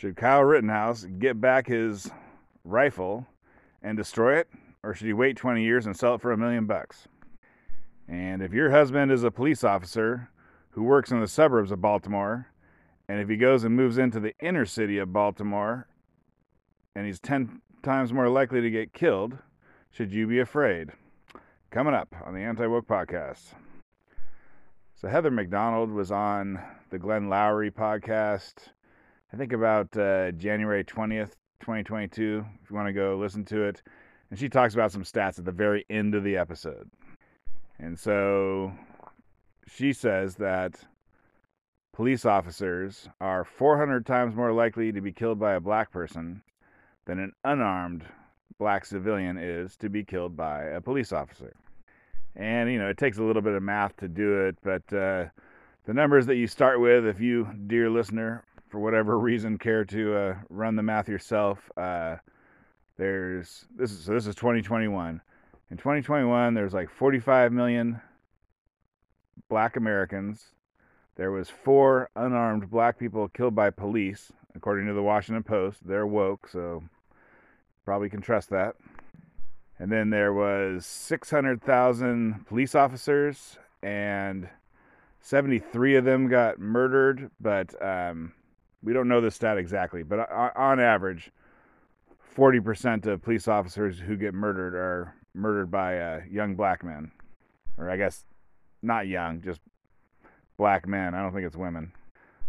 Should Kyle Rittenhouse get back his rifle and destroy it, or should he wait 20 years and sell it for a million bucks? And if your husband is a police officer who works in the suburbs of Baltimore, and if he goes and moves into the inner city of Baltimore, and he's 10 times more likely to get killed, should you be afraid? Coming up on the Anti Woke Podcast. So, Heather Mac Donald was on the Glenn Loury podcast, I think about uh, January 20th, 2022, if you want to go listen to it. And she talks about some stats at the very end of the episode. And so she says that police officers are 400 times more likely to be killed by a black person than an unarmed black civilian is to be killed by a police officer. And, you know, it takes a little bit of math to do it, but uh, the numbers that you start with, if you, dear listener, for whatever reason, care to uh, run the math yourself, uh, there's this is so this is 2021. In 2021, there's like 45 million black Americans. There was four unarmed black people killed by police, according to the Washington Post. They're woke, so probably can trust that. And then there was 600,000 police officers, and 73 of them got murdered. But um, we don't know the stat exactly. But on average, 40% of police officers who get murdered are murdered by uh, young black men, or I guess not young, just black men. I don't think it's women.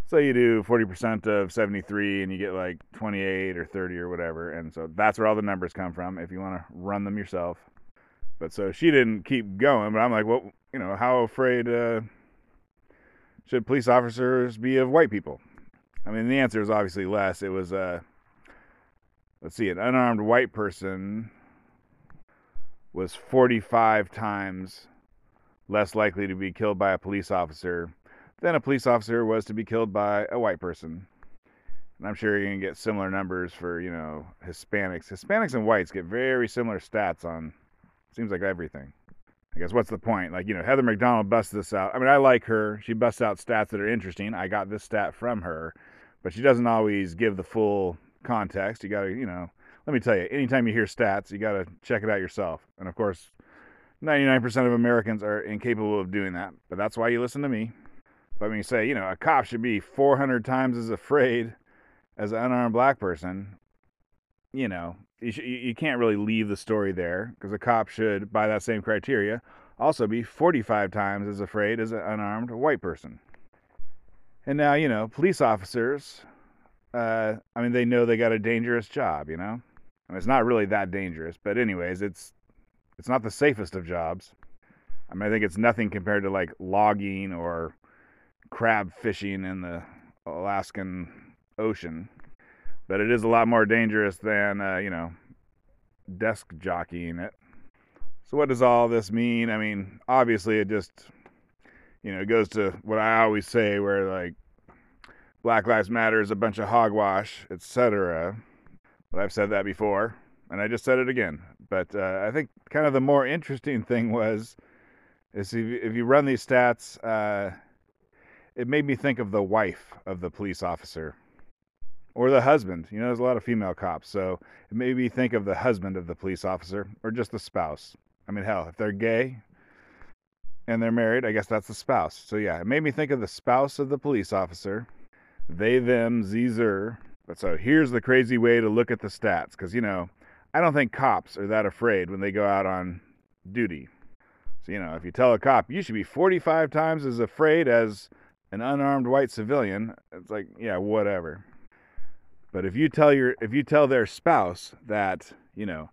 So you do 40% of 73 and you get like 28 or 30 or whatever. And so that's where all the numbers come from if you want to run them yourself. But so she didn't keep going, but I'm like, well, you know, how afraid uh, should police officers be of white people? I mean, the answer is obviously less. It was, uh, let's see, an unarmed white person was 45 times less likely to be killed by a police officer than a police officer was to be killed by a white person. And I'm sure you're going to get similar numbers for, you know, Hispanics. Hispanics and whites get very similar stats on, seems like everything. I guess what's the point? Like, you know, Heather Mac Donald busts this out. I mean, I like her. She busts out stats that are interesting. I got this stat from her, but she doesn't always give the full context. You got to, you know, let me tell you, anytime you hear stats, you got to check it out yourself. And of course, 99% of Americans are incapable of doing that, but that's why you listen to me. But when you say, you know, a cop should be 400 times as afraid as an unarmed black person, you know, you, sh- you can't really leave the story there because a cop should, by that same criteria, also be 45 times as afraid as an unarmed white person. And now, you know, police officers, uh, I mean, they know they got a dangerous job, you know? I mean, it's not really that dangerous, but anyways, it's it's not the safest of jobs. I mean, I think it's nothing compared to like logging or crab fishing in the Alaskan Ocean, but it is a lot more dangerous than uh, you know desk jockeying it. So what does all this mean? I mean, obviously it just you know it goes to what I always say, where like Black Lives Matter is a bunch of hogwash, etc. But I've said that before, and I just said it again. But uh, I think kind of the more interesting thing was is if you, if you run these stats. Uh, it made me think of the wife of the police officer or the husband. You know, there's a lot of female cops, so it made me think of the husband of the police officer or just the spouse. I mean, hell, if they're gay and they're married, I guess that's the spouse. So yeah, it made me think of the spouse of the police officer. They, them, Zer. But so here's the crazy way to look at the stats, because you know, I don't think cops are that afraid when they go out on duty. So you know, if you tell a cop you should be 45 times as afraid as an unarmed white civilian, it's like, yeah, whatever. But if you tell your if you tell their spouse that, you know,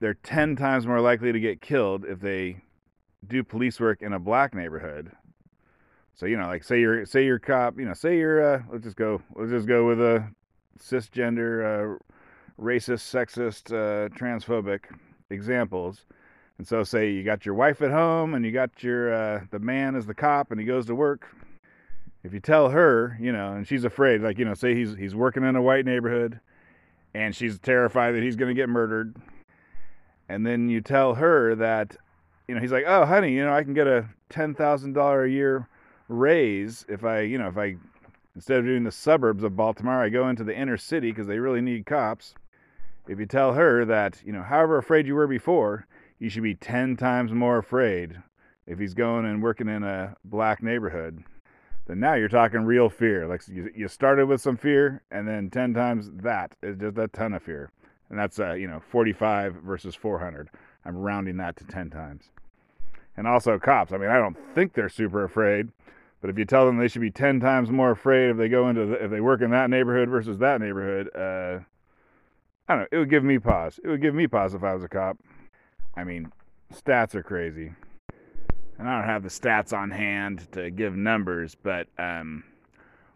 they're 10 times more likely to get killed if they do police work in a black neighborhood. So, you know, like say you're say you're cop, you know, say you're uh let's just go let's just go with a cisgender uh racist, sexist, uh transphobic examples and so, say you got your wife at home and you got your uh, the man as the cop and he goes to work. If you tell her, you know, and she's afraid, like you know, say he's he's working in a white neighborhood, and she's terrified that he's going to get murdered, and then you tell her that, you know, he's like, oh honey, you know, I can get a ten thousand dollar a year raise if I, you know, if I Instead of doing the suburbs of Baltimore, I go into the inner city because they really need cops. If you tell her that, you know, however afraid you were before, you should be 10 times more afraid if he's going and working in a black neighborhood, then now you're talking real fear. Like you, you started with some fear, and then 10 times that is just a ton of fear. And that's, uh, you know, 45 versus 400. I'm rounding that to 10 times. And also cops. I mean, I don't think they're super afraid, but if you tell them they should be 10 times more afraid if they go into, the, if they work in that neighborhood versus that neighborhood, uh, I don't know. It would give me pause. It would give me pause if I was a cop. I mean, stats are crazy I don't have the stats on hand to give numbers, but um,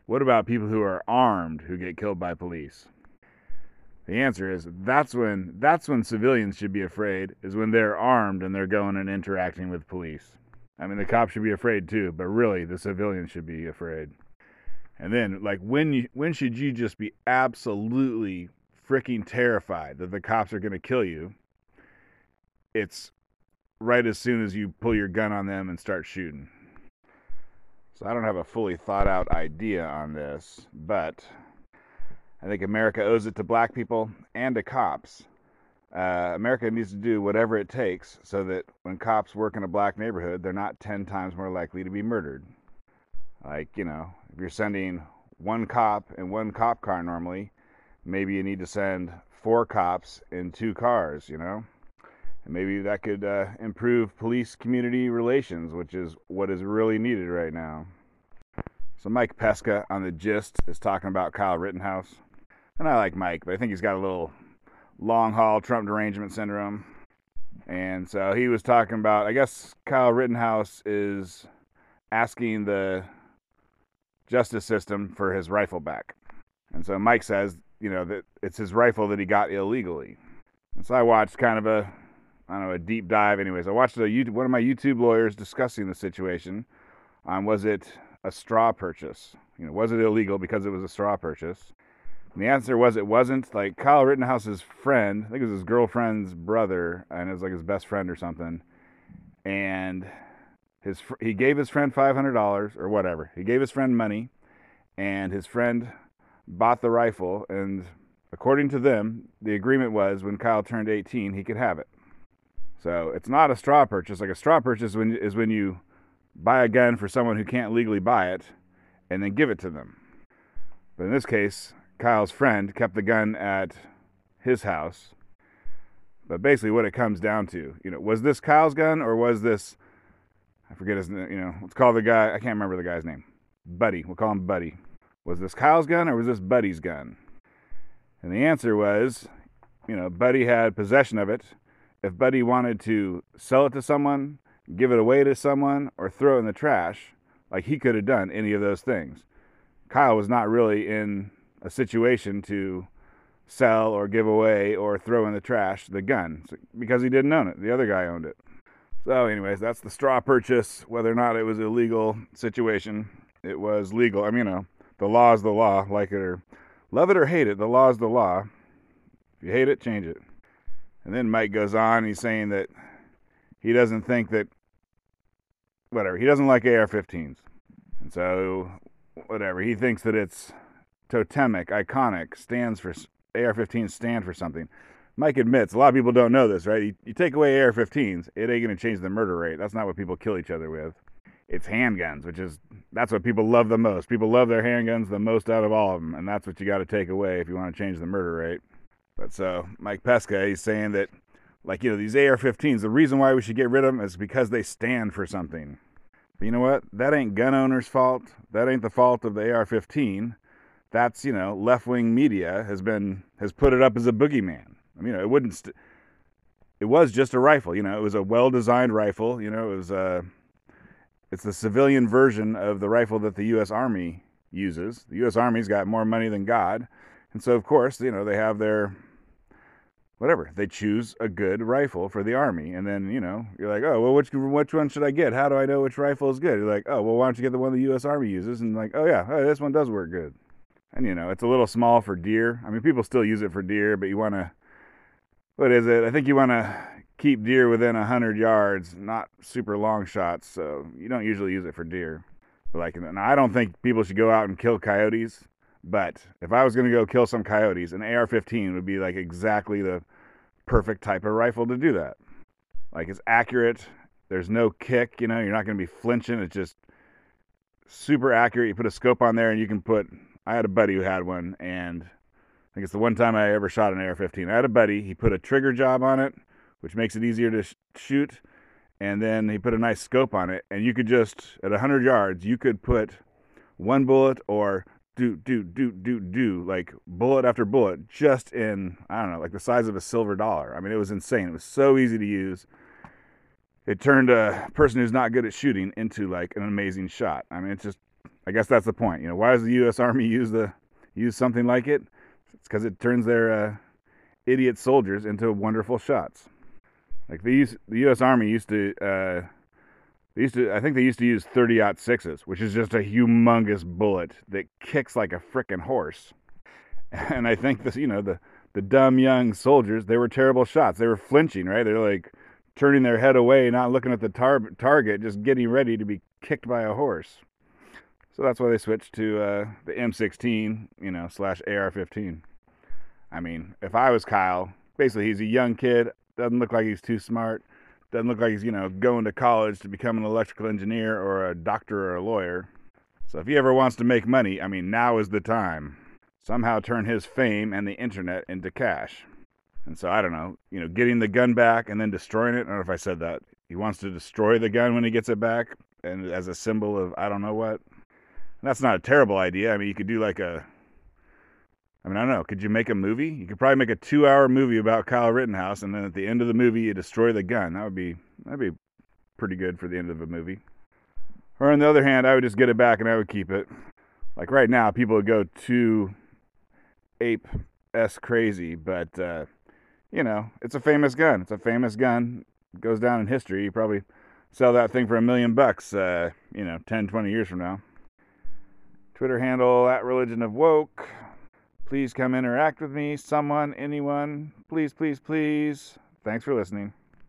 what about people who are armed who get killed by police? The answer is that's when that's when civilians should be afraid is when they're armed and they're going and interacting with police. I mean the cops should be afraid too, but really the civilians should be afraid. And then like when you when should you just be absolutely freaking terrified that the cops are going to kill you? It's right as soon as you pull your gun on them and start shooting. So I don't have a fully thought out idea on this, but I think America owes it to black people and to cops. Uh, America needs to do whatever it takes so that when cops work in a black neighborhood, they're not 10 times more likely to be murdered. Like, you know, if you're sending one cop in one cop car normally, maybe you need to send four cops in two cars, you know? And maybe that could uh, improve police community relations, which is what is really needed right now. So Mike Pesca on the gist is talking about Kyle Rittenhouse. And I like Mike, but I think he's got a little long haul Trump derangement syndrome. And so he was talking about, I guess Kyle Rittenhouse is asking the justice system for his rifle back. And so Mike says, you know, that it's his rifle that he got illegally. And so I watched kind of a I don't know, a deep dive. Anyways, I watched a YouTube, one of my YouTube lawyers discussing the situation. Um, was it a straw purchase? You know, was it illegal because it was a straw purchase? And the answer was it wasn't. Like Kyle Rittenhouse's friend, I think it was his girlfriend's brother, and it was like his best friend or something. And his he gave his friend five hundred dollars or whatever. He gave his friend money, and his friend bought the rifle. And according to them, the agreement was when Kyle turned eighteen, he could have it. So it's not a straw purchase. Like a straw purchase when, is when you buy a gun for someone who can't legally buy it and then give it to them. But in this case, Kyle's friend kept the gun at his house. But basically, what it comes down to, you know, was this Kyle's gun or was this, I forget his name, you know, let's call the guy, I can't remember the guy's name. Buddy. We'll call him Buddy. Was this Kyle's gun or was this Buddy's gun? And the answer was, you know, Buddy had possession of it if Buddy wanted to sell it to someone, give it away to someone, or throw it in the trash, like he could have done any of those things. Kyle was not really in a situation to sell or give away or throw in the trash the gun because he didn't own it. The other guy owned it. So, anyways, that's the straw purchase. Whether or not it was a legal situation, it was legal. I mean, you know, the law is the law, like it or love it or hate it. The law is the law. If you hate it, change it. And then Mike goes on, he's saying that he doesn't think that, whatever, he doesn't like AR 15s. And so, whatever, he thinks that it's totemic, iconic, stands for, AR 15s stand for something. Mike admits, a lot of people don't know this, right? You, you take away AR 15s, it ain't going to change the murder rate. That's not what people kill each other with. It's handguns, which is, that's what people love the most. People love their handguns the most out of all of them. And that's what you got to take away if you want to change the murder rate. But so Mike Pesca, he's saying that, like, you know, these AR 15s, the reason why we should get rid of them is because they stand for something. But you know what? That ain't gun owners' fault. That ain't the fault of the AR 15. That's, you know, left wing media has been, has put it up as a boogeyman. I mean, it wouldn't, st- it was just a rifle, you know, it was a well designed rifle, you know, it was, uh, it's the civilian version of the rifle that the U.S. Army uses. The U.S. Army's got more money than God. And so, of course, you know, they have their whatever. They choose a good rifle for the army, and then you know you're like, oh well, which which one should I get? How do I know which rifle is good? You're like, oh well, why don't you get the one the U.S. Army uses? And like, oh yeah, oh, this one does work good. And you know, it's a little small for deer. I mean, people still use it for deer, but you want to, what is it? I think you want to keep deer within a hundred yards, not super long shots. So you don't usually use it for deer. Like, and I don't think people should go out and kill coyotes. But if I was going to go kill some coyotes, an AR-15 would be like exactly the perfect type of rifle to do that. Like it's accurate. There's no kick. You know, you're not going to be flinching. It's just super accurate. You put a scope on there, and you can put. I had a buddy who had one, and I think it's the one time I ever shot an AR-15. I had a buddy. He put a trigger job on it, which makes it easier to sh- shoot, and then he put a nice scope on it, and you could just at 100 yards, you could put one bullet or do do do do do like bullet after bullet just in I don't know like the size of a silver dollar. I mean it was insane. It was so easy to use. It turned a person who's not good at shooting into like an amazing shot. I mean it's just I guess that's the point. You know why does the U.S. Army use the use something like it? It's because it turns their uh, idiot soldiers into wonderful shots. Like the U.S. the U.S. Army used to. Uh, they used to, I think they used to use 30 sixes, which is just a humongous bullet that kicks like a frickin' horse. And I think this, you know, the the dumb young soldiers, they were terrible shots. They were flinching, right? They're like turning their head away, not looking at the tar- target, just getting ready to be kicked by a horse. So that's why they switched to uh, the M16, you know, slash AR-15. I mean, if I was Kyle, basically he's a young kid, doesn't look like he's too smart doesn't look like he's, you know, going to college to become an electrical engineer or a doctor or a lawyer. So if he ever wants to make money, I mean, now is the time. Somehow turn his fame and the internet into cash. And so I don't know, you know, getting the gun back and then destroying it. I don't know if I said that. He wants to destroy the gun when he gets it back and as a symbol of I don't know what. that's not a terrible idea. I mean, you could do like a I mean, I don't know. Could you make a movie? You could probably make a two-hour movie about Kyle Rittenhouse, and then at the end of the movie, you destroy the gun. That would be that'd be pretty good for the end of a movie. Or on the other hand, I would just get it back and I would keep it. Like right now, people would go too ape s crazy, but uh, you know, it's a famous gun. It's a famous gun. It goes down in history. You probably sell that thing for a million bucks. Uh, you know, 10, 20 years from now. Twitter handle at religion of woke. Please come interact with me, someone, anyone. Please, please, please. Thanks for listening.